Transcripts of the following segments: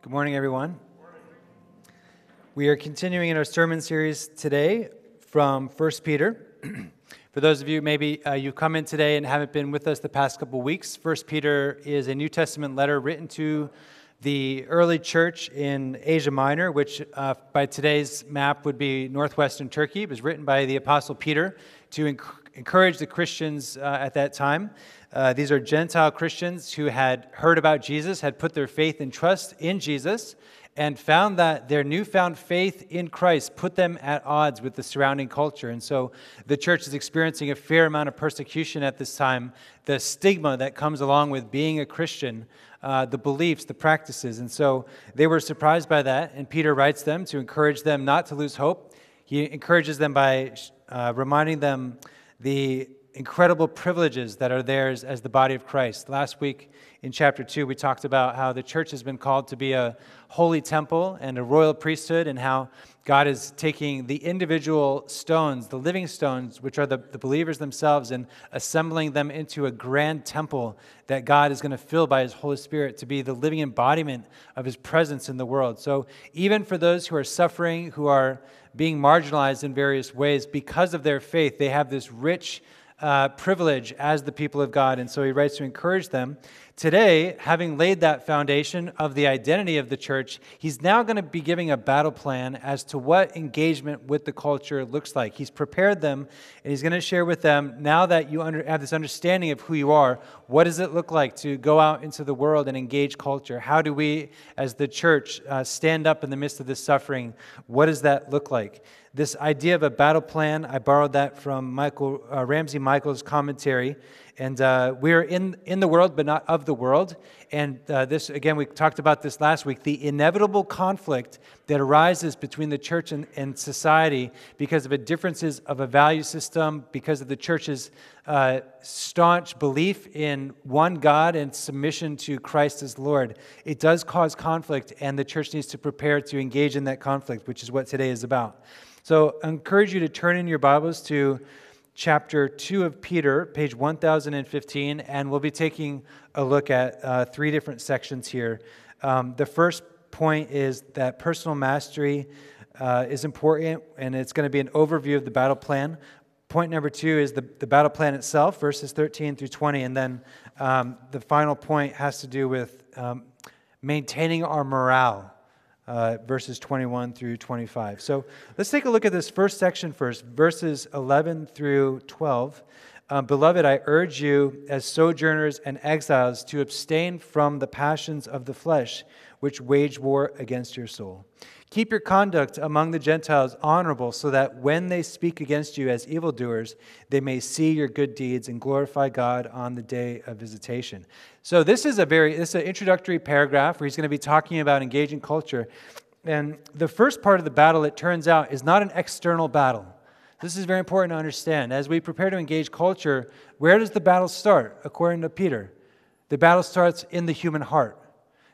Good morning, everyone. We are continuing in our sermon series today from 1 Peter. For those of you, maybe uh, you've come in today and haven't been with us the past couple weeks, 1 Peter is a New Testament letter written to the early church in Asia Minor, which uh, by today's map would be northwestern Turkey. It was written by the Apostle Peter to enc- encourage the Christians uh, at that time. Uh, these are Gentile Christians who had heard about Jesus, had put their faith and trust in Jesus, and found that their newfound faith in Christ put them at odds with the surrounding culture. And so the church is experiencing a fair amount of persecution at this time, the stigma that comes along with being a Christian, uh, the beliefs, the practices. And so they were surprised by that, and Peter writes them to encourage them not to lose hope. He encourages them by uh, reminding them the incredible privileges that are theirs as the body of Christ. Last week in chapter 2, we talked about how the church has been called to be a holy temple and a royal priesthood, and how God is taking the individual stones, the living stones, which are the, the believers themselves, and assembling them into a grand temple that God is going to fill by His Holy Spirit to be the living embodiment of His presence in the world. So, even for those who are suffering, who are being marginalized in various ways because of their faith, they have this rich uh, privilege as the people of God. And so he writes to encourage them. Today, having laid that foundation of the identity of the church, he's now going to be giving a battle plan as to what engagement with the culture looks like. He's prepared them, and he's going to share with them now that you under, have this understanding of who you are, what does it look like to go out into the world and engage culture? How do we, as the church, uh, stand up in the midst of this suffering? What does that look like? This idea of a battle plan, I borrowed that from Michael uh, Ramsey Michael's commentary. And uh, we're in, in the world, but not of the world. And uh, this, again, we talked about this last week the inevitable conflict that arises between the church and, and society because of a differences of a value system, because of the church's uh, staunch belief in one God and submission to Christ as Lord. It does cause conflict, and the church needs to prepare to engage in that conflict, which is what today is about. So I encourage you to turn in your Bibles to chapter 2 of Peter, page 1015, and we'll be taking a look at uh, three different sections here. Um, the first point is that personal mastery uh, is important, and it's going to be an overview of the battle plan. Point number two is the, the battle plan itself, verses 13 through 20, and then um, the final point has to do with um, maintaining our morale uh, verses 21 through 25. So let's take a look at this first section first, verses 11 through 12. Um, Beloved, I urge you, as sojourners and exiles, to abstain from the passions of the flesh, which wage war against your soul. Keep your conduct among the Gentiles honorable, so that when they speak against you as evildoers, they may see your good deeds and glorify God on the day of visitation. So this is a very this is an introductory paragraph where he's going to be talking about engaging culture. And the first part of the battle, it turns out, is not an external battle. This is very important to understand. As we prepare to engage culture, where does the battle start, according to Peter? The battle starts in the human heart.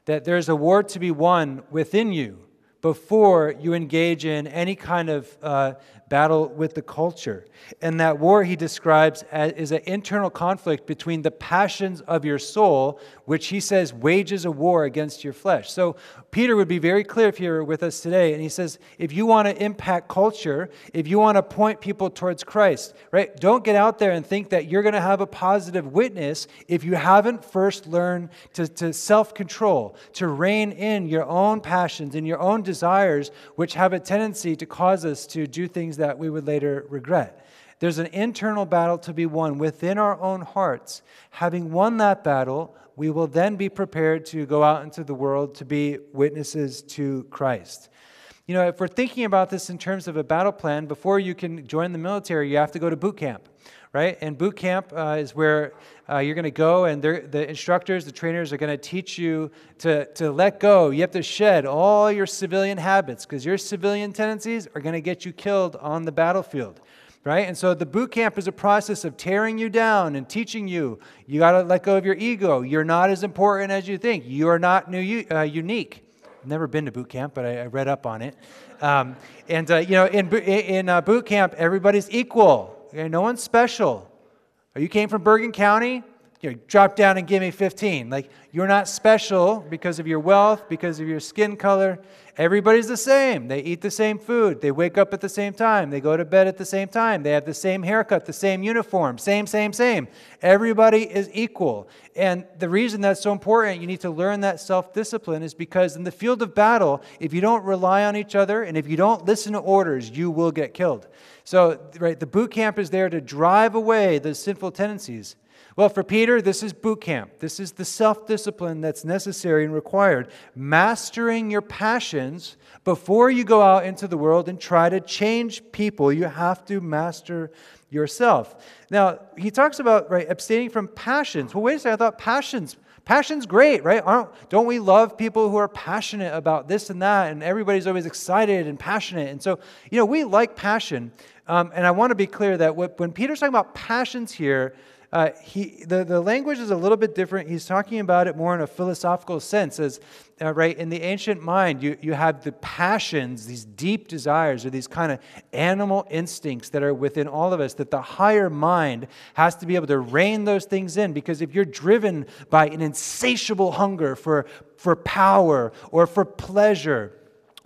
That there's a war to be won within you before you engage in any kind of uh, battle with the culture. And that war he describes as, is an internal conflict between the passions of your soul, which he says wages a war against your flesh. So Peter would be very clear if he were with us today. And he says, if you want to impact culture, if you want to point people towards Christ, right, don't get out there and think that you're going to have a positive witness if you haven't first learned to, to self control, to rein in your own passions and your own desires desires which have a tendency to cause us to do things that we would later regret. There's an internal battle to be won within our own hearts. Having won that battle, we will then be prepared to go out into the world to be witnesses to Christ. You know, if we're thinking about this in terms of a battle plan, before you can join the military, you have to go to boot camp right? And boot camp uh, is where uh, you're going to go, and the instructors, the trainers are going to teach you to, to let go. You have to shed all your civilian habits because your civilian tendencies are going to get you killed on the battlefield. Right? And so the boot camp is a process of tearing you down and teaching you. You got to let go of your ego. You're not as important as you think. You are not new, uh, unique. Never been to boot camp, but I, I read up on it. Um, and, uh, you know, in, in uh, boot camp, everybody's equal. Okay, no one's special. Oh, you came from Bergen County? You know, drop down and give me 15. Like, you're not special because of your wealth, because of your skin color. Everybody's the same. They eat the same food. They wake up at the same time. They go to bed at the same time. They have the same haircut, the same uniform, same, same, same. Everybody is equal. And the reason that's so important, you need to learn that self discipline, is because in the field of battle, if you don't rely on each other and if you don't listen to orders, you will get killed. So, right, the boot camp is there to drive away the sinful tendencies. Well, for Peter, this is boot camp. This is the self discipline that's necessary and required. Mastering your passions before you go out into the world and try to change people, you have to master yourself. Now, he talks about right abstaining from passions. Well, wait a second, I thought passions. Passion's great, right? Aren't, don't we love people who are passionate about this and that? And everybody's always excited and passionate. And so, you know, we like passion. Um, and I want to be clear that what, when Peter's talking about passions here, uh, he, the, the language is a little bit different. He's talking about it more in a philosophical sense, as uh, right in the ancient mind, you, you have the passions, these deep desires, or these kind of animal instincts that are within all of us. That the higher mind has to be able to rein those things in, because if you're driven by an insatiable hunger for for power or for pleasure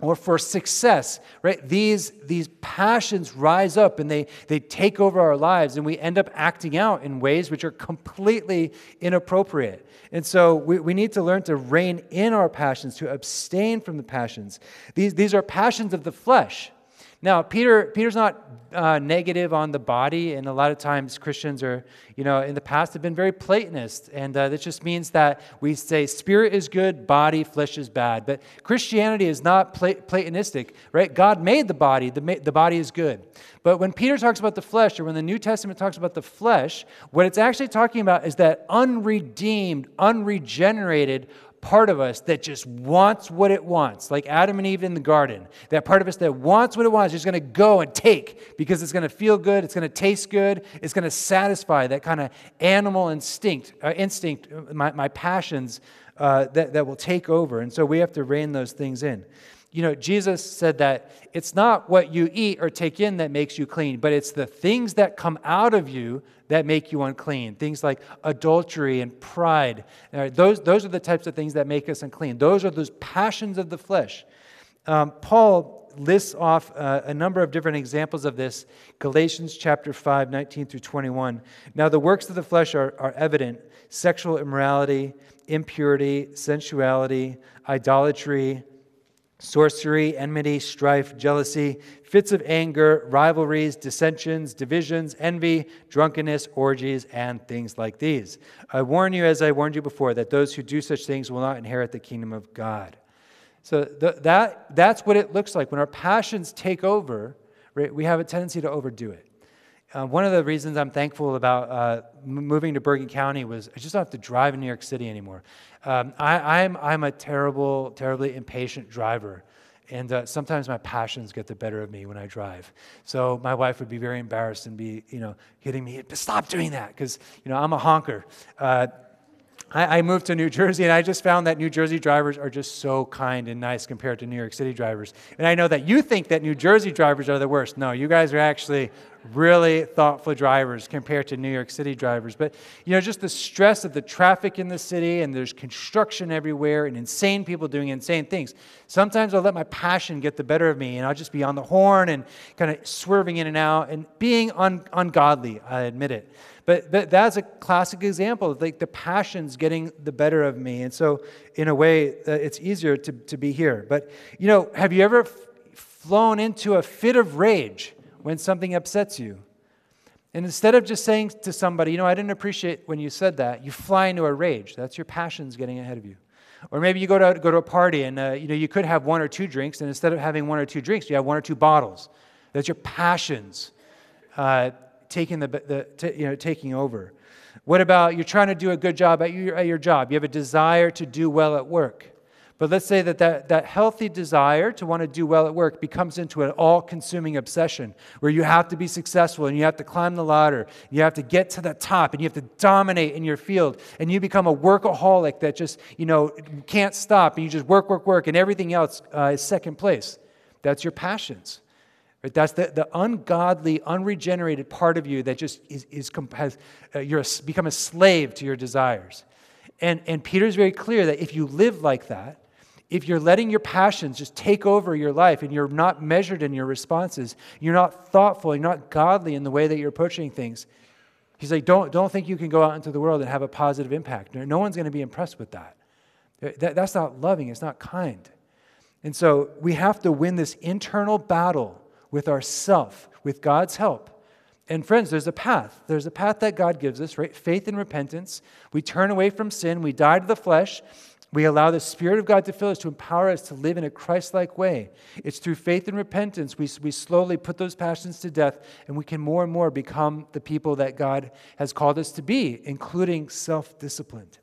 or for success, right? These, these passions rise up and they, they take over our lives, and we end up acting out in ways which are completely inappropriate. And so we, we need to learn to rein in our passions, to abstain from the passions. These, these are passions of the flesh. Now, Peter, Peter's not uh, negative on the body, and a lot of times Christians are, you know, in the past have been very Platonist, and uh, this just means that we say spirit is good, body, flesh is bad. But Christianity is not Platonistic, right? God made the body, the, the body is good. But when Peter talks about the flesh, or when the New Testament talks about the flesh, what it's actually talking about is that unredeemed, unregenerated, part of us that just wants what it wants, like Adam and Eve in the garden. That part of us that wants what it wants is going to go and take because it's going to feel good, it's going to taste good, it's going to satisfy that kind of animal instinct, uh, instinct, uh, my, my passions uh, that, that will take over. And so we have to rein those things in. You know, Jesus said that it's not what you eat or take in that makes you clean, but it's the things that come out of you that make you unclean. Things like adultery and pride. Those, those are the types of things that make us unclean. Those are those passions of the flesh. Um, Paul lists off uh, a number of different examples of this. Galatians chapter 5, 19 through 21. Now, the works of the flesh are, are evident sexual immorality, impurity, sensuality, idolatry sorcery, enmity, strife, jealousy, fits of anger, rivalries, dissensions, divisions, envy, drunkenness, orgies, and things like these. I warn you, as I warned you before, that those who do such things will not inherit the kingdom of God. So th- that, that's what it looks like. When our passions take over, right, we have a tendency to overdo it. Uh, one of the reasons I'm thankful about uh, moving to Bergen County was I just don't have to drive in New York City anymore. Um, I, am I'm, I'm a terrible, terribly impatient driver. And uh, sometimes my passions get the better of me when I drive. So my wife would be very embarrassed and be, you know, hitting me, stop doing that, because, you know, I'm a honker. I, I, moved to New Jersey and I just found that New Jersey drivers are just so kind and nice compared to New York City drivers. And I know that you think that New Jersey drivers are the worst. No, you guys are actually really thoughtful drivers compared to New York City drivers. But, you know, just the stress of the traffic in the city and there's construction everywhere and insane people doing insane things. Sometimes I'll let my passion get the better of me and I'll just be on the horn and kind of swerving in and out and being un- ungodly, I admit it. But, that's a classic example of like the passions getting the better of me. And so, in a way, uh, it's easier to, to be here. But, you know, have you ever f- flown into a fit of rage? when something upsets you. And instead of just saying to somebody, you know, I didn't appreciate when you said that, you fly into a rage. That's your passions getting ahead of you. Or maybe you go to, go to a party and, uh, you know, you could have one or two drinks, and instead of having one or two drinks, you have one or two bottles. That's your passions uh, taking, the, the t- you know, taking over. What about you're trying to do a good job at your, at your job? You have a desire to do well at work. But let's say that, that that healthy desire to want to do well at work becomes into an all consuming obsession where you have to be successful and you have to climb the ladder. You have to get to the top and you have to dominate in your field. And you become a workaholic that just, you know, can't stop and you just work, work, work, and everything else uh, is second place. That's your passions. Right? That's the, the ungodly, unregenerated part of you that just is, is has, uh, you're a, become a slave to your desires. And, and Peter's very clear that if you live like that, if you're letting your passions just take over your life and you're not measured in your responses, you're not thoughtful, you're not godly in the way that you're approaching things, he's like, don't, don't think you can go out into the world and have a positive impact. No, one's going to be impressed with that. that. That's not loving, it's not kind. And so we have to win this internal battle with ourself, with God's help. And friends, there's a path. There's a path that God gives us, right? Faith and repentance. We turn away from sin, we die to the flesh, we allow the Spirit of God to fill us, to empower us to live in a Christ like way. It's through faith and repentance we, we slowly put those passions to death, and we can more and more become the people that God has called us to be, including self disciplined.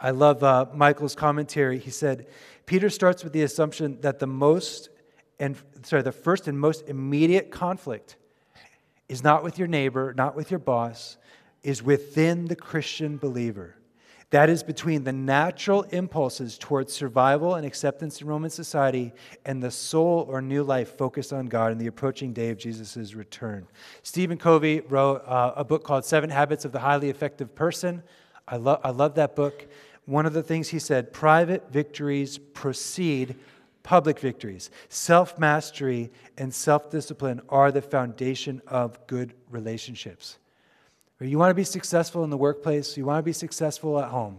I love uh, Michael's commentary. He said, Peter starts with the assumption that the most and sorry, the first and most immediate conflict is not with your neighbor, not with your boss, is within the Christian believer. That is between the natural impulses towards survival and acceptance in Roman society and the soul or new life focused on God and the approaching day of Jesus' return. Stephen Covey wrote uh, a book called Seven Habits of the Highly Effective Person. I, lo- I love that book. One of the things he said private victories proceed public victories. Self mastery and self discipline are the foundation of good relationships. You want to be successful in the workplace, you want to be successful at home,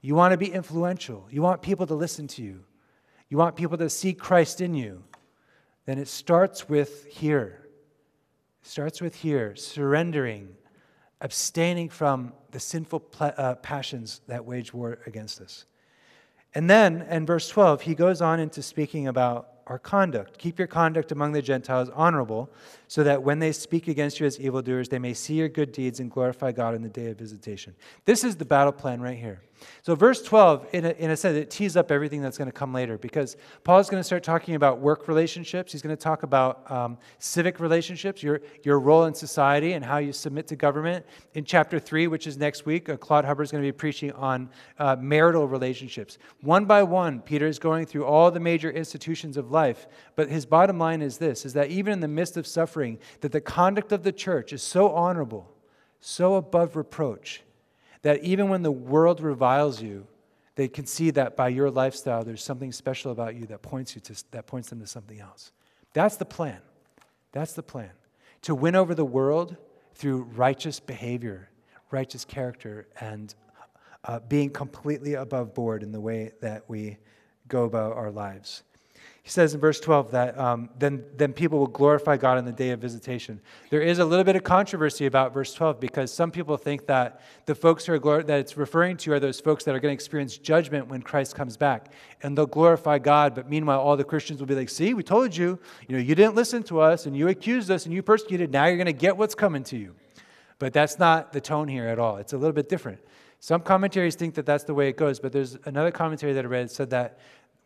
you want to be influential, you want people to listen to you, you want people to see Christ in you, then it starts with here. It starts with here, surrendering, abstaining from the sinful uh, passions that wage war against us. And then in verse 12, he goes on into speaking about our conduct. Keep your conduct among the Gentiles honorable, so that when they speak against you as evildoers, they may see your good deeds and glorify God in the day of visitation. This is the battle plan right here. So, verse 12, in a, in a sense, it tees up everything that's going to come later because Paul is going to start talking about work relationships. He's going to talk about um, civic relationships, your, your role in society, and how you submit to government. In chapter 3, which is next week, uh, Claude Hubbard is going to be preaching on uh, marital relationships. One by one, Peter is going through all the major institutions of life. But his bottom line is this is that even in the midst of suffering, that the conduct of the church is so honorable, so above reproach that even when the world reviles you, they can see that by your lifestyle, there's something special about you that points, you to, that points them to something else. That's the plan. That's the plan. To win over the world through righteous behavior, righteous character, and uh, being completely above board in the way that we go about our lives. He says in verse 12 that um, then, then people will glorify God on the day of visitation. There is a little bit of controversy about verse 12 because some people think that the folks who are glor- that it's referring to are those folks that are going to experience judgment when Christ comes back. And they'll glorify God, but meanwhile, all the Christians will be like, see, we told you, you know, you didn't listen to us and you accused us and you persecuted. Now you're going to get what's coming to you. But that's not the tone here at all. It's a little bit different. Some commentaries think that that's the way it goes, but there's another commentary that I read that said that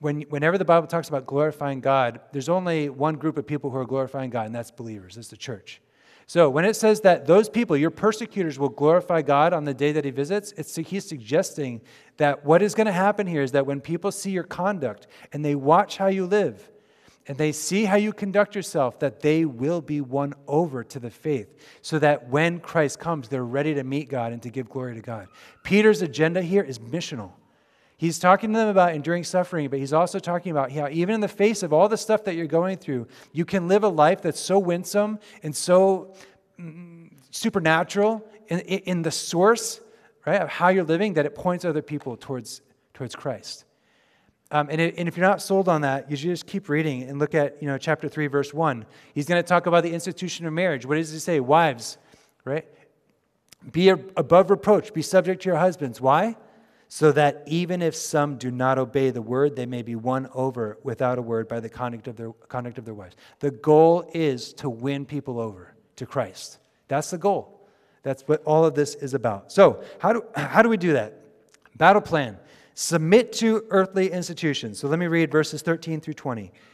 when, whenever the Bible talks about glorifying God, there's only one group of people who are glorifying God, and that's believers, it's the church. So when it says that those people, your persecutors, will glorify God on the day that he visits, it's, he's suggesting that what is going to happen here is that when people see your conduct and they watch how you live, and they see how you conduct yourself, that they will be won over to the faith, so that when Christ comes, they're ready to meet God and to give glory to God. Peter's agenda here is missional. He's talking to them about enduring suffering, but he's also talking about how, even in the face of all the stuff that you're going through, you can live a life that's so winsome and so mm, supernatural in, in the source right, of how you're living that it points other people towards, towards Christ. Um, and, it, and, if you're not sold on that, you should just keep reading and look at you know, chapter 3, verse 1. He's going to talk about the institution of marriage. What does he say? Wives, right? Be above reproach, be subject to your husbands. Why? So that even if some do not obey the word, they may be won over without a word by the conduct of their, conduct of their wives. The goal is to win people over to Christ. That's the goal. That's what all of this is about. So, how do, how do we do that? Battle plan submit to earthly institutions. So, let me read verses 13 through 20.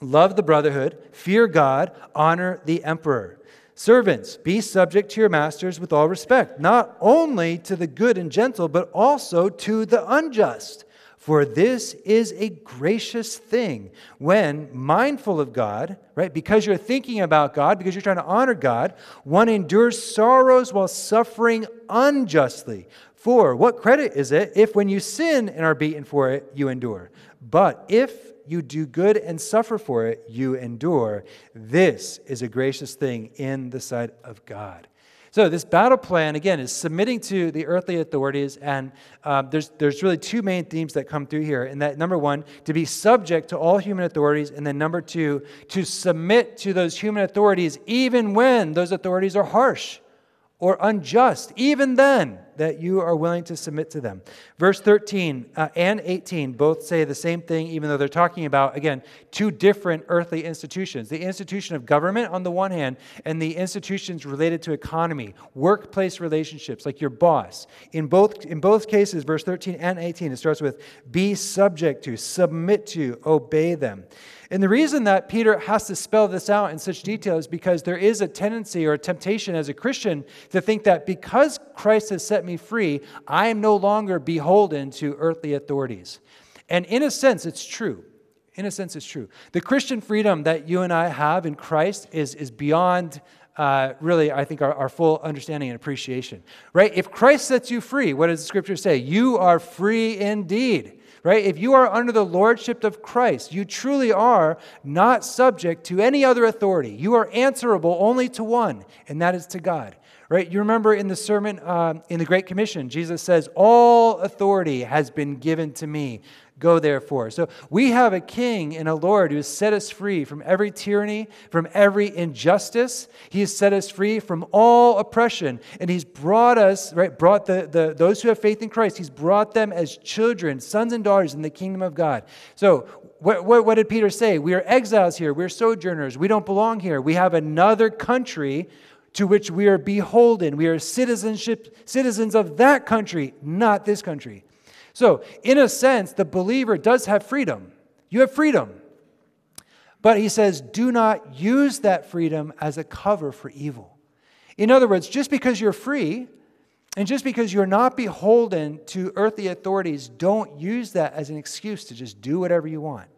Love the brotherhood, fear God, honor the emperor. Servants, be subject to your masters with all respect, not only to the good and gentle, but also to the unjust. For this is a gracious thing when, mindful of God, right, because you're thinking about God, because you're trying to honor God, one endures sorrows while suffering unjustly. For what credit is it if, when you sin and are beaten for it, you endure? But if you do good and suffer for it, you endure. This is a gracious thing in the sight of God. So, this battle plan, again, is submitting to the earthly authorities. And um, there's, there's really two main themes that come through here. And that, number one, to be subject to all human authorities. And then, number two, to submit to those human authorities, even when those authorities are harsh or unjust, even then, that you are willing to submit to them. Verse 13 uh, and 18 both say the same thing, even though they're talking about, again, two different earthly institutions the institution of government on the one hand, and the institutions related to economy, workplace relationships, like your boss. In both, in both cases, verse 13 and 18, it starts with be subject to, submit to, obey them. And the reason that Peter has to spell this out in such detail is because there is a tendency or a temptation as a Christian to think that because Christ has set me free, I am no longer beholden to earthly authorities. And in a sense, it's true. In a sense, it's true. The Christian freedom that you and I have in Christ is, is beyond uh, really, I think, our, our, full understanding and appreciation. Right? If Christ sets you free, what does the scripture say? You are free indeed right? If you are under the lordship of Christ, you truly are not subject to any other authority. You are answerable only to one, and that is to God. Right? You remember in the sermon um, in the Great Commission, Jesus says, All authority has been given to me. Go therefore. So we have a king and a Lord who has set us free from every tyranny, from every injustice. He has set us free from all oppression. And he's brought us, right, brought the, the those who have faith in Christ, he's brought them as children, sons and daughters in the kingdom of God. So what, what, what did Peter say? We are exiles here, we're sojourners, we don't belong here. We have another country to which we are beholden. We are citizenship, citizens of that country, not this country. So, in a sense, the believer does have freedom. You have freedom. But he says, do not use that freedom as a cover for evil. In other words, just because you're free and just because you're not beholden to earthly authorities, don't use that as an excuse to just do whatever you want.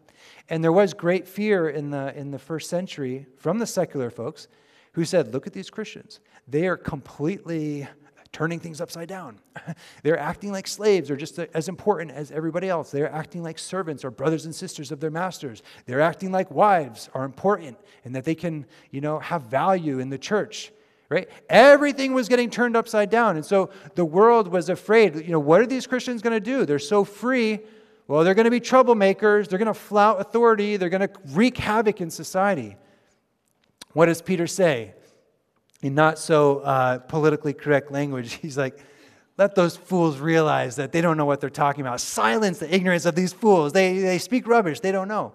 And there was great fear in the, in the first century from the secular folks who said, Look at these Christians. They are completely turning things upside down. They're acting like slaves or just as important as everybody else. They're acting like servants or brothers and sisters of their masters. They're acting like wives are important and that they can, you know, have value in the church. Right? Everything was getting turned upside down. And so the world was afraid, you know, what are these Christians going to do? They're so free. Well, they're going to be troublemakers. They're going to flout authority. They're going to wreak havoc in society. What does Peter say? In not so uh, politically correct language, he's like, let those fools realize that they don't know what they're talking about. Silence the ignorance of these fools. They, they speak rubbish, they don't know.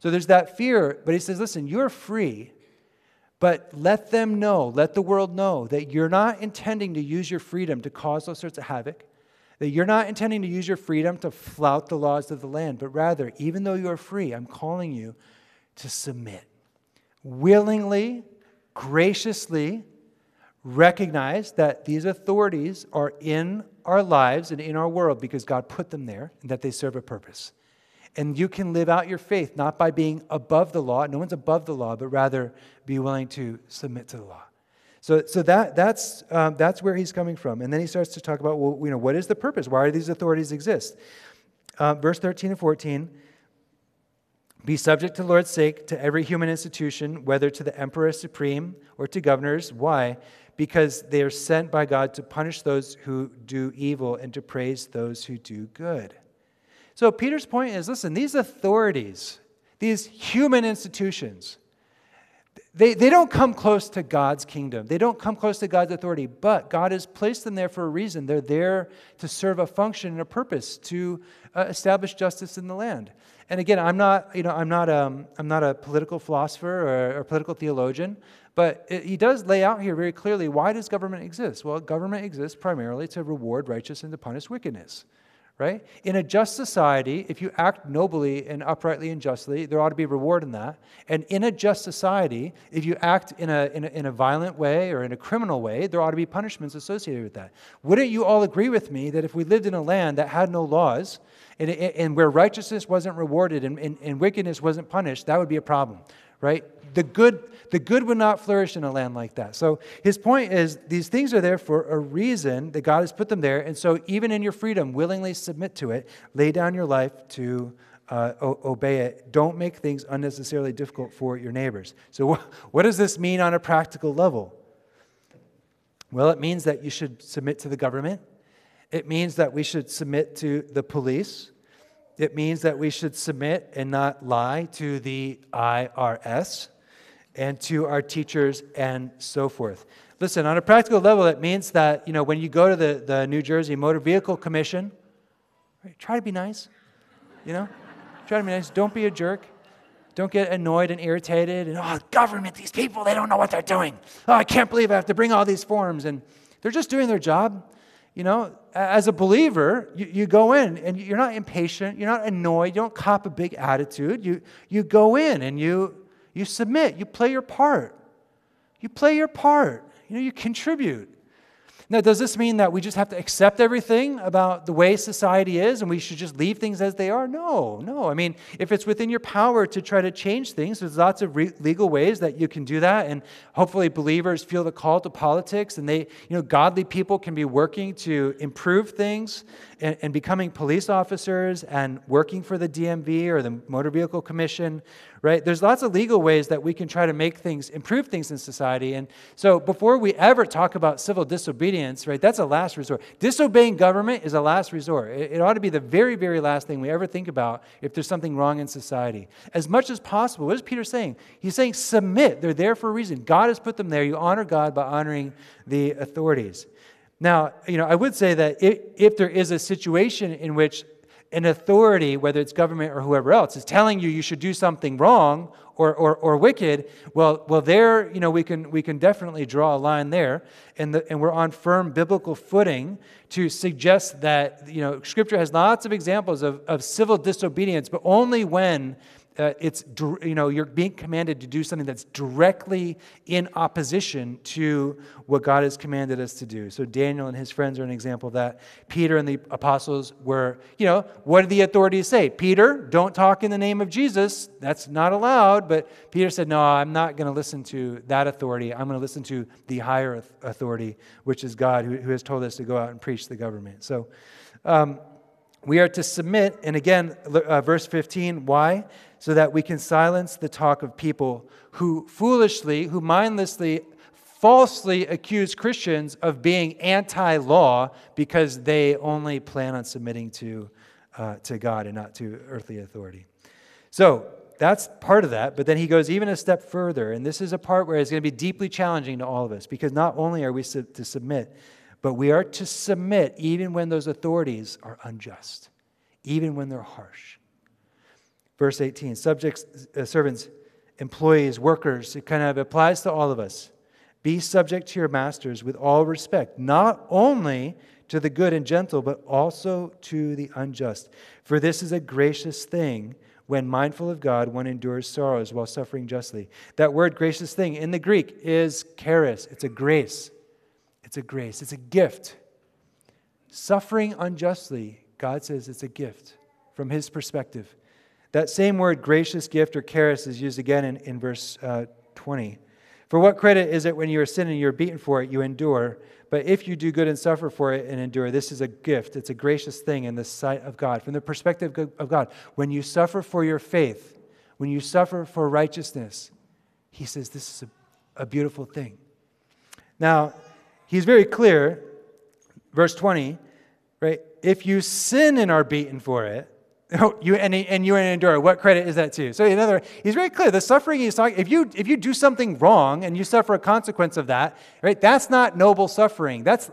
So there's that fear, but he says, listen, you're free, but let them know, let the world know that you're not intending to use your freedom to cause those sorts of havoc, that you're not intending to use your freedom to flout the laws of the land, but rather, even though you are free, I'm calling you to submit willingly graciously recognize that these authorities are in our lives and in our world because God put them there and that they serve a purpose. And you can live out your faith not by being above the law, no one's above the law, but rather be willing to submit to the law. So, so that, that's, um, that's where he's coming from. And then he starts to talk about, well, you know, what is the purpose? Why do these authorities exist? Uh, verse 13 and 14 be subject to the Lord's sake to every human institution, whether to the emperor supreme or to governors. Why? Because they are sent by God to punish those who do evil and to praise those who do good. So Peter's point is listen, these authorities, these human institutions, they, they don't come close to God's kingdom. They don't come close to God's authority, but God has placed them there for a reason. They're there to serve a function and a purpose to uh, establish justice in the land. And again, I'm not, you know, I'm not, um, I'm not a political philosopher or, a political theologian, but it, he does lay out here very clearly why does government exist? Well, government exists primarily to reward righteousness and to punish wickedness right? In a just society, if you act nobly and uprightly and justly, there ought to be reward in that. And in a just society, if you act in a, in a, in a violent way or in a criminal way, there ought to be punishments associated with that. Wouldn't you all agree with me that if we lived in a land that had no laws and, and where righteousness wasn't rewarded and, and, and wickedness wasn't punished, that would be a problem, right? The good, the good would not flourish in a land like that. So his point is these things are there for a reason that God has put them there. And so even in your freedom, willingly submit to it, lay down your life to uh, o- obey it. Don't make things unnecessarily difficult for your neighbors. So, wh- what does this mean on a practical level? Well, it means that you should submit to the government. It means that we should submit to the police. It means that we should submit and not lie to the IRS and to our teachers and so forth. Listen, on a practical level, it means that, you know, when you go to the, the New Jersey Motor Vehicle Commission, right, try to be nice, you know? try to be nice. Don't be a jerk. Don't get annoyed and irritated. And, oh, government, these people, they don't know what they're doing. Oh, I can't believe I have to bring all these forms. And they're just doing their job. You know, as a believer, you, you go in and you're not impatient, you're not annoyed, you don't cop a big attitude. You, you go in and you, you submit, you play your part. You play your part. You know, you contribute. Now, does this mean that we just have to accept everything about the way society is and we should just leave things as they are? No, no. I mean, if it's within your power to try to change things, there's lots of re- legal ways that you can do that. And hopefully, believers feel the call to politics and they, you know, godly people can be working to improve things and, and becoming police officers and working for the DMV or the Motor Vehicle Commission, right? There's lots of legal ways that we can try to make things, improve things in society. And so before we ever talk about civil disobedience, right, that's a last resort. Disobeying government is a last resort. It, it ought to be the very, very last thing we ever think about if there's something wrong in society. As much as possible, what is Peter saying? He's saying submit. They're there for a reason. God has put them there. You honor God by honoring the authorities. Now, you know, I would say that if, if there is a situation in which an authority, whether it's government or whoever else, is telling you you should do something wrong or, or, or wicked, well, well, there, you know, we can, we can definitely draw a line there. And, the, and we're on firm biblical footing to suggest that, you know, Scripture has lots of examples of, of civil disobedience, but only when uh, it's you know you're being commanded to do something that's directly in opposition to what God has commanded us to do. So Daniel and his friends are an example of that. Peter and the apostles were, you know, what did the authorities say? Peter, don't talk in the name of Jesus. That's not allowed. But Peter said, no, I'm not going to listen to that authority. I'm going to listen to the higher authority, which is God, who, who has told us to go out and preach the government. So. Um, we are to submit, and again, uh, verse 15, why? So that we can silence the talk of people who foolishly, who mindlessly, falsely accuse Christians of being anti law because they only plan on submitting to, uh, to God and not to earthly authority. So that's part of that, but then he goes even a step further, and this is a part where it's going to be deeply challenging to all of us because not only are we to submit, but we are to submit even when those authorities are unjust, even when they're harsh. Verse 18 subjects, uh, servants, employees, workers, it kind of applies to all of us. Be subject to your masters with all respect, not only to the good and gentle, but also to the unjust. For this is a gracious thing when mindful of God, one endures sorrows while suffering justly. That word gracious thing in the Greek is charis, it's a grace. It's a grace, it's a gift. Suffering unjustly, God says it's a gift from His perspective. That same word, gracious gift or charis, is used again in, in verse uh, 20. For what credit is it when you are sinning, and you're beaten for it, you endure? But if you do good and suffer for it and endure, this is a gift. It's a gracious thing in the sight of God. From the perspective of God, when you suffer for your faith, when you suffer for righteousness, He says this is a, a beautiful thing. Now, he's very clear, verse 20, right? If you sin and are beaten for it, Oh, you and, and you endure. What credit is that to? You? So in other words, he's very clear. The suffering he's talking, if you if you do something wrong and you suffer a consequence of that, right? That's not noble suffering. That's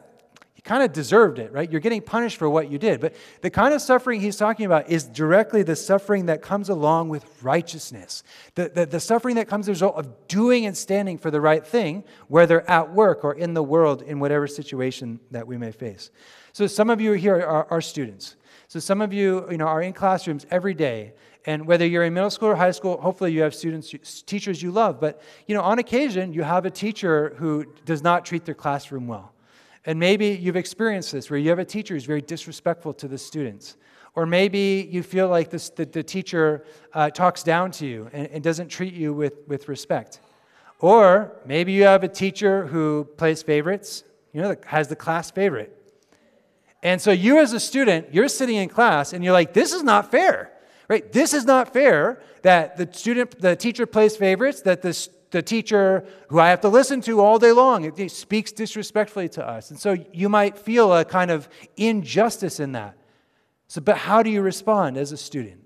you kind of deserved it, right? You're getting punished for what you did. But the kind of suffering he's talking about is directly the suffering that comes along with righteousness. The, the, the suffering that comes as a result of doing and standing for the right thing, whether at work or in the world, in whatever situation that we may face. So some of you here are, are students. So some of you, you know, are in classrooms every day, and whether you're in middle school or high school, hopefully you have students, teachers you love. But you know, on occasion, you have a teacher who does not treat their classroom well, and maybe you've experienced this, where you have a teacher who's very disrespectful to the students. Or maybe you feel like this, the, the teacher uh, talks down to you and, and doesn't treat you with, with respect. Or maybe you have a teacher who plays favorites, you know, has the class favorite. And so you as a student, you're sitting in class and you're like, this is not fair. Right? This is not fair that the student, the teacher plays favorites, that the, the teacher who I have to listen to all day long it, speaks disrespectfully to us. And so you might feel a kind of injustice in that. So, but how do you respond as a student?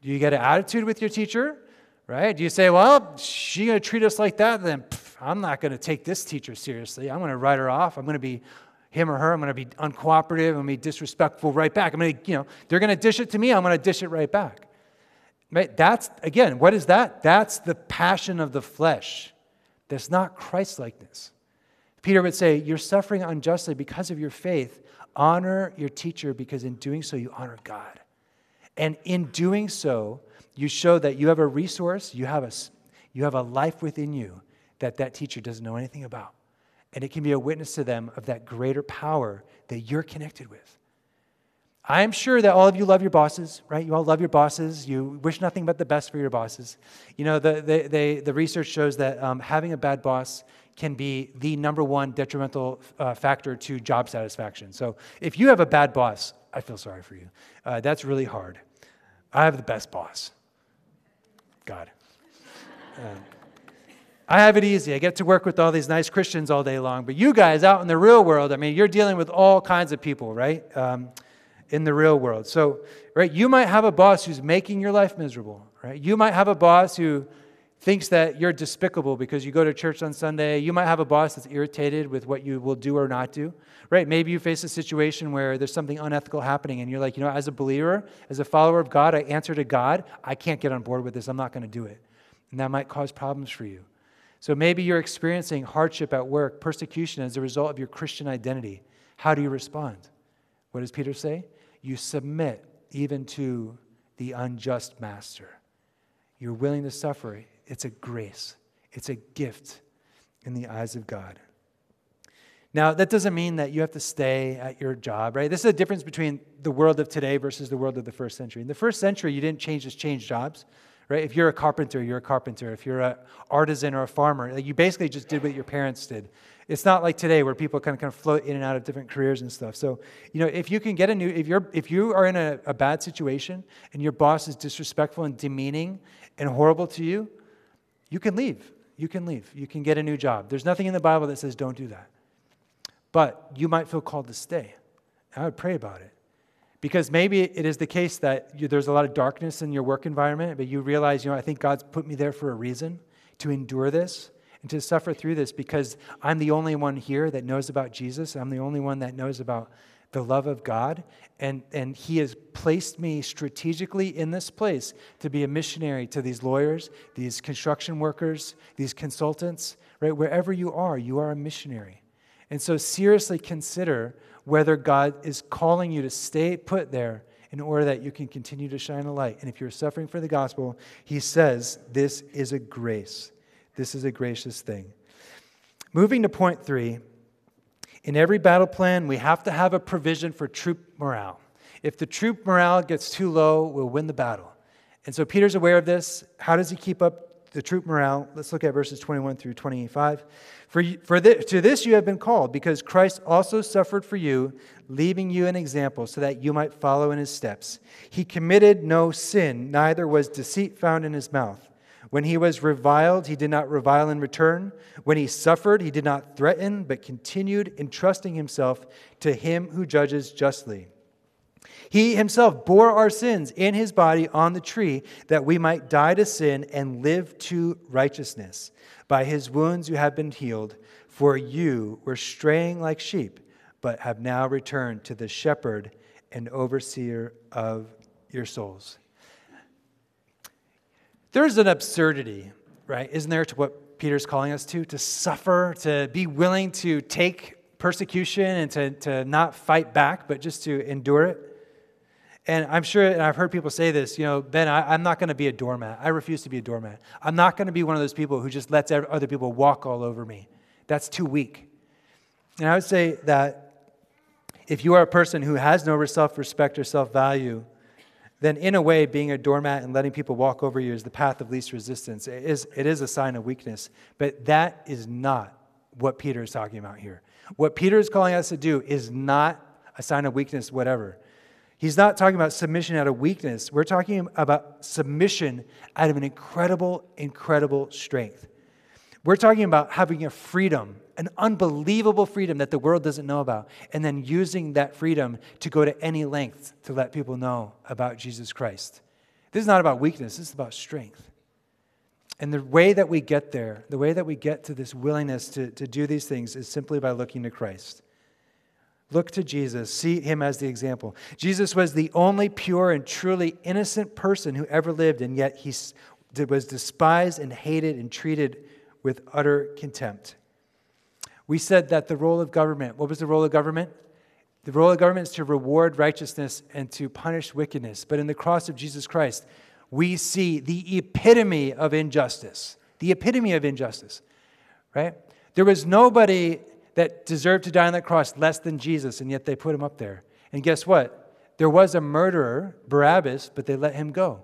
Do you get an attitude with your teacher? Right? Do you say, well, she's going to treat us like that? Then pff, I'm not going to take this teacher seriously. I'm going to write her off. I'm going to be him or her. I'm going to be uncooperative. I'm going to be disrespectful right back. I'm going to, you know, they're going to dish it to me. I'm going to dish it right back. Right? That's, again, what is that? That's the passion of the flesh. That's not Christ likeness. Peter would say, You're suffering unjustly because of your faith. Honor your teacher because in doing so, you honor God. And in doing so, you show that you have a resource, you have a, you have a life within you that that teacher doesn't know anything about and it can be a witness to them of that greater power that you're connected with. I am sure that all of you love your bosses, right? You all love your bosses. You wish nothing but the best for your bosses. You know, the, the, the, the research shows that um, having a bad boss can be the number one detrimental uh, factor to job satisfaction. So if you have a bad boss, I feel sorry for you. Uh, that's really hard. I have the best boss God. Uh, I have it easy. I get to work with all these nice Christians all day long. But you guys out in the real world, I mean, you're dealing with all kinds of people, right? Um, in the real world. So, right, you might have a boss who's making your life miserable, right? You might have a boss who thinks that you're despicable because you go to church on Sunday. You might have a boss that's irritated with what you will do or not do, right? Maybe you face a situation where there's something unethical happening and you're like, you know, as a believer, as a follower of God, I answer to God, I can't get on board with this. I'm not going to do it. And that might cause problems for you. So maybe you're experiencing hardship at work, persecution as a result of your Christian identity. How do you respond? What does Peter say? You submit even to the unjust master. You're willing to suffer. It's a grace, it's a gift in the eyes of God. Now, that doesn't mean that you have to stay at your job, right? This is a difference between the world of today versus the world of the first century. In the first century, you didn't change just change jobs right? If you're a carpenter, you're a carpenter. If you're an artisan or a farmer, like you basically just did what your parents did. It's not like today where people kind of, kind of float in and out of different careers and stuff. So, you know, if you can get a new, if you're, if you are in a, a bad situation and your boss is disrespectful and demeaning and horrible to you, you can leave. You can leave. You can get a new job. There's nothing in the Bible that says don't do that. But you might feel called to stay. I would pray about it. Because maybe it is the case that you, there's a lot of darkness in your work environment, but you realize, you know, I think God's put me there for a reason to endure this and to suffer through this because I'm the only one here that knows about Jesus. I'm the only one that knows about the love of God. And, and He has placed me strategically in this place to be a missionary to these lawyers, these construction workers, these consultants, right? Wherever you are, you are a missionary. And so seriously consider whether God is calling you to stay put there in order that you can continue to shine a light. And if you're suffering for the gospel, he says this is a grace. This is a gracious thing. Moving to point three, in every battle plan, we have to have a provision for troop morale. If the troop morale gets too low, we'll win the battle. And so Peter's aware of this. How does he keep up the troop morale? Let's look at verses 21 through 25. For, for this, to this you have been called, because Christ also suffered for you, leaving you an example, so that you might follow in his steps. He committed no sin, neither was deceit found in his mouth. When he was reviled, he did not revile in return. When he suffered, he did not threaten, but continued entrusting himself to him who judges justly. He himself bore our sins in his body on the tree that we might die to sin and live to righteousness. By his wounds you have been healed, for you were straying like sheep, but have now returned to the shepherd and overseer of your souls. There's an absurdity, right? Isn't there, to what Peter's calling us to? To suffer, to be willing to take persecution and to, to not fight back, but just to endure it. And I'm sure, and I've heard people say this, you know, Ben, I, am not going to be a doormat. I refuse to be a doormat. I'm not going to be one of those people who just lets other people walk all over me. That's too weak. And I would say that if you are a person who has no self respect or self value, then in a way, being a doormat and letting people walk over you is the path of least resistance. It is, it is a sign of weakness. But that is not what Peter is talking about here. What Peter is calling us to do is not a sign of weakness, whatever. He's not talking about submission out of weakness. We're talking about submission out of an incredible, incredible strength. We're talking about having a freedom, an unbelievable freedom that the world doesn't know about, and then using that freedom to go to any length to let people know about Jesus Christ. This is not about weakness, this is about strength. And the way that we get there, the way that we get to this willingness to, to do these things is simply by looking to Christ. Look to Jesus. See him as the example. Jesus was the only pure and truly innocent person who ever lived, and yet he was despised and hated and treated with utter contempt. We said that the role of government, what was the role of government? The role of government is to reward righteousness and to punish wickedness. But in the cross of Jesus Christ, we see the epitome of injustice. The epitome of injustice, right? There was nobody that deserved to die on that cross less than Jesus, and yet they put him up there. And guess what? There was a murderer, Barabbas, but they let him go.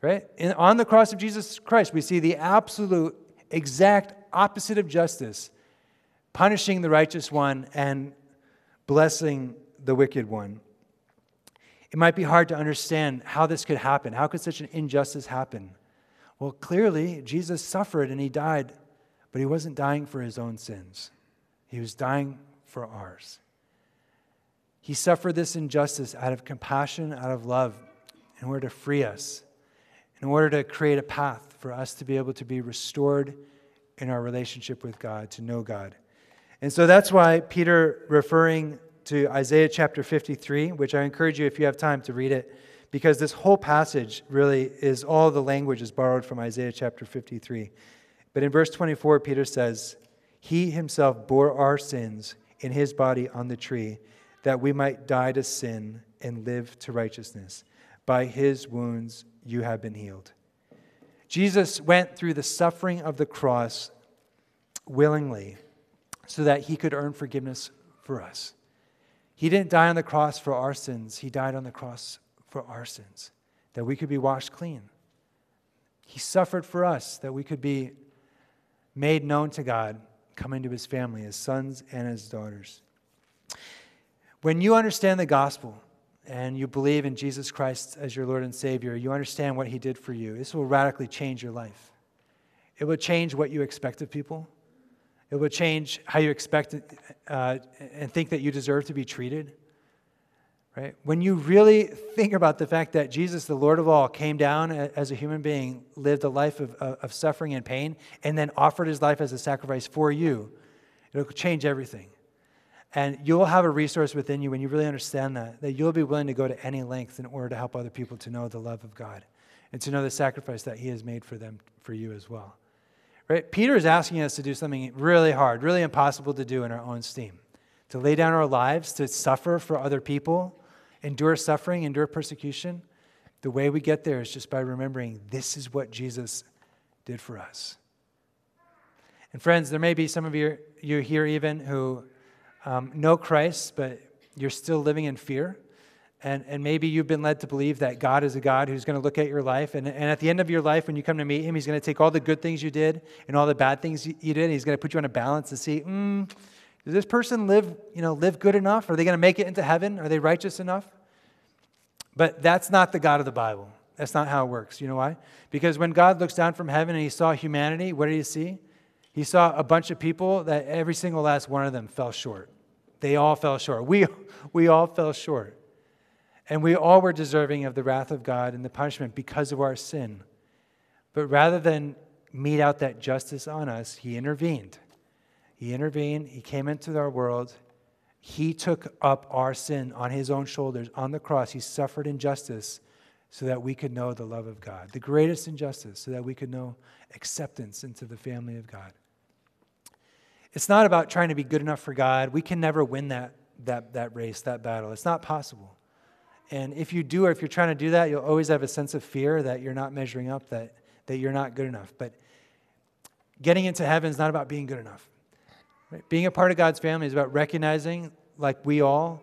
Right? And on the cross of Jesus Christ, we see the absolute, exact opposite of justice, punishing the righteous one and blessing the wicked one. It might be hard to understand how this could happen. How could such an injustice happen? Well, clearly, Jesus suffered and he died, but he wasn't dying for his own sins. He was dying for ours. He suffered this injustice out of compassion, out of love, in order to free us, in order to create a path for us to be able to be restored in our relationship with God, to know God. And so that's why Peter, referring to Isaiah chapter 53, which I encourage you, if you have time, to read it, because this whole passage really is all the language is borrowed from Isaiah chapter 53. But in verse 24, Peter says, he himself bore our sins in his body on the tree, that we might die to sin and live to righteousness. By his wounds you have been healed. Jesus went through the suffering of the cross willingly so that he could earn forgiveness for us. He didn't die on the cross for our sins, he died on the cross for our sins, that we could be washed clean. He suffered for us, that we could be made known to God come into his family as sons and as daughters. When you understand the gospel and you believe in Jesus Christ as your Lord and Savior, you understand what he did for you. This will radically change your life. It will change what you expect of people. It will change how you expect uh, and think that you deserve to be treated. Right? When you really think about the fact that Jesus, the Lord of all, came down as a human being, lived a life of, of suffering and pain, and then offered his life as a sacrifice for you, it'll change everything. And you'll have a resource within you when you really understand that, that you'll be willing to go to any length in order to help other people to know the love of God and to know the sacrifice that he has made for them, for you as well. Right? Peter is asking us to do something really hard, really impossible to do in our own steam, to lay down our lives, to suffer for other people endure suffering, endure persecution, the way we get there is just by remembering this is what Jesus did for us. And friends, there may be some of you, you here even who um, know Christ, but you're still living in fear. And, and maybe you've been led to believe that God is a God who's going to look at your life. And, and at the end of your life, when you come to meet Him, He's going to take all the good things you did and all the bad things you, you did. He's going to put you on a balance to see, mm, does this person live, you know, live good enough? Are they going to make it into heaven? Are they righteous enough? But that's not the God of the Bible. That's not how it works. You know why? Because when God looks down from heaven and he saw humanity, what did he see? He saw a bunch of people that every single last one of them fell short. They all fell short. We, we all fell short. And we all were deserving of the wrath of God and the punishment because of our sin. But rather than mete out that justice on us, He intervened. He intervened, He came into our world. He took up our sin on His own shoulders on the cross. He suffered injustice so that we could know the love of God, the greatest injustice, so that we could know acceptance into the family of God. It's not about trying to be good enough for God. We can never win that, that, that race, that battle. It's not possible. And if you do, or if you're trying to do that, you'll always have a sense of fear that you're not measuring up, that, that you're not good enough. But getting into heaven is not about being good enough. Right? Being a part of God's family is about recognizing, like we all,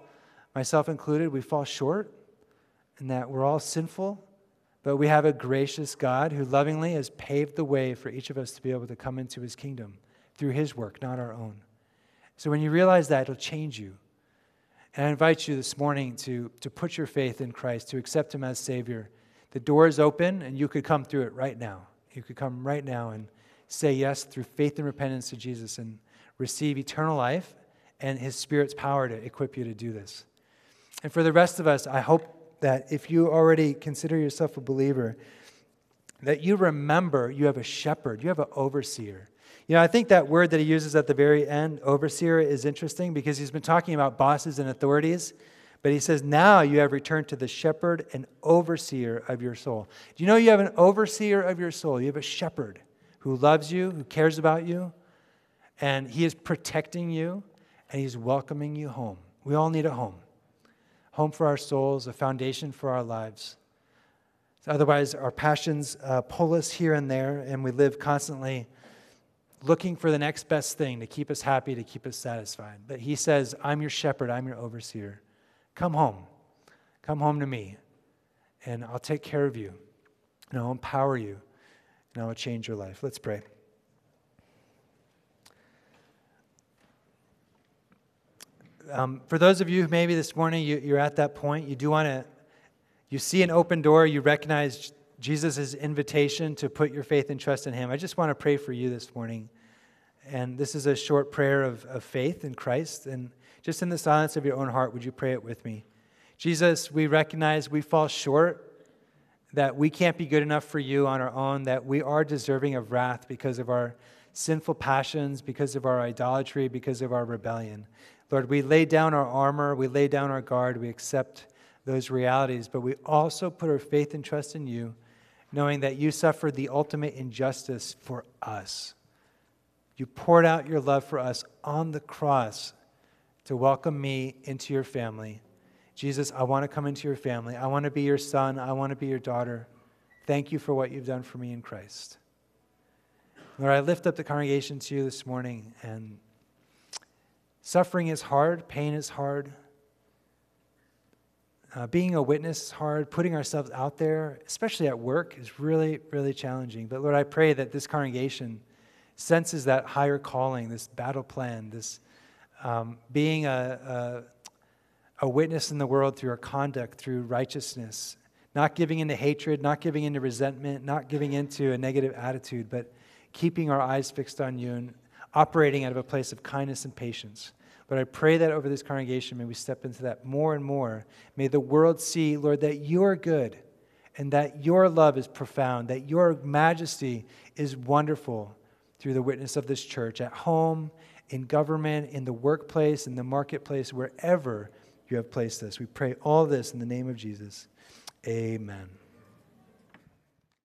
myself included, we fall short and that we're all sinful, but we have a gracious God who lovingly has paved the way for each of us to be able to come into his kingdom through his work, not our own. So when you realize that, it'll change you. And I invite you this morning to, to put your faith in Christ, to accept him as Savior. The door is open, and you could come through it right now. You could come right now and say yes through faith and repentance to Jesus and receive eternal life and his Spirit's power to equip you to do this. And for the rest of us, I hope that if you already consider yourself a believer, that you remember you have a shepherd, you have an overseer. You know, I think that word that he uses at the very end, overseer, is interesting because he's been talking about bosses and authorities. But he says, now you have returned to the shepherd and overseer of your soul. Do you know you have an overseer of your soul? You have a shepherd who loves you, who cares about you, and he is protecting you, and he's welcoming you home. We all need a home home for our souls, a foundation for our lives. Otherwise, our passions uh, pull us here and there, and we live constantly looking for the next best thing to keep us happy, to keep us satisfied. But he says, I'm your shepherd, I'm your overseer. Come home. Come home to me, and I'll take care of you, and I'll empower you, and I'll change your life. Let's pray. Um, for those of you who maybe this morning you, you're at that point, you do want to, you see an open door, you recognize Jesus' invitation to put your faith and trust in Him. I just want to pray for you this morning. And this is a short prayer of, of faith in Christ. And just in the silence of your own heart, would you pray it with me? Jesus, we recognize we fall short, that we can't be good enough for you on our own, that we are deserving of wrath because of our sinful passions, because of our idolatry, because of our rebellion. Lord, we lay down our armor, we lay down our guard, we accept those realities, but we also put our faith and trust in you, knowing that you suffered the ultimate injustice for us. You poured out your love for us on the cross to welcome me into your family. Jesus, I want to come into your family. I want to be your son. I want to be your daughter. Thank you for what you've done for me in Christ. Lord, I lift up the congregation to you this morning and Suffering is hard, pain is hard. Uh, being a witness is hard. Putting ourselves out there, especially at work, is really, really challenging. But Lord, I pray that this congregation senses that higher calling, this battle plan, this um, being a, a, a witness in the world through our conduct, through righteousness, not giving into hatred, not giving into resentment, not giving into a negative attitude, but keeping our eyes fixed on you and operating out of a place of kindness and patience. But I pray that over this congregation, may we step into that more and more. May the world see, Lord, that you are good and that your love is profound, that your majesty is wonderful through the witness of this church at home, in government, in the workplace, in the marketplace, wherever you have placed us. We pray all this in the name of Jesus. Amen.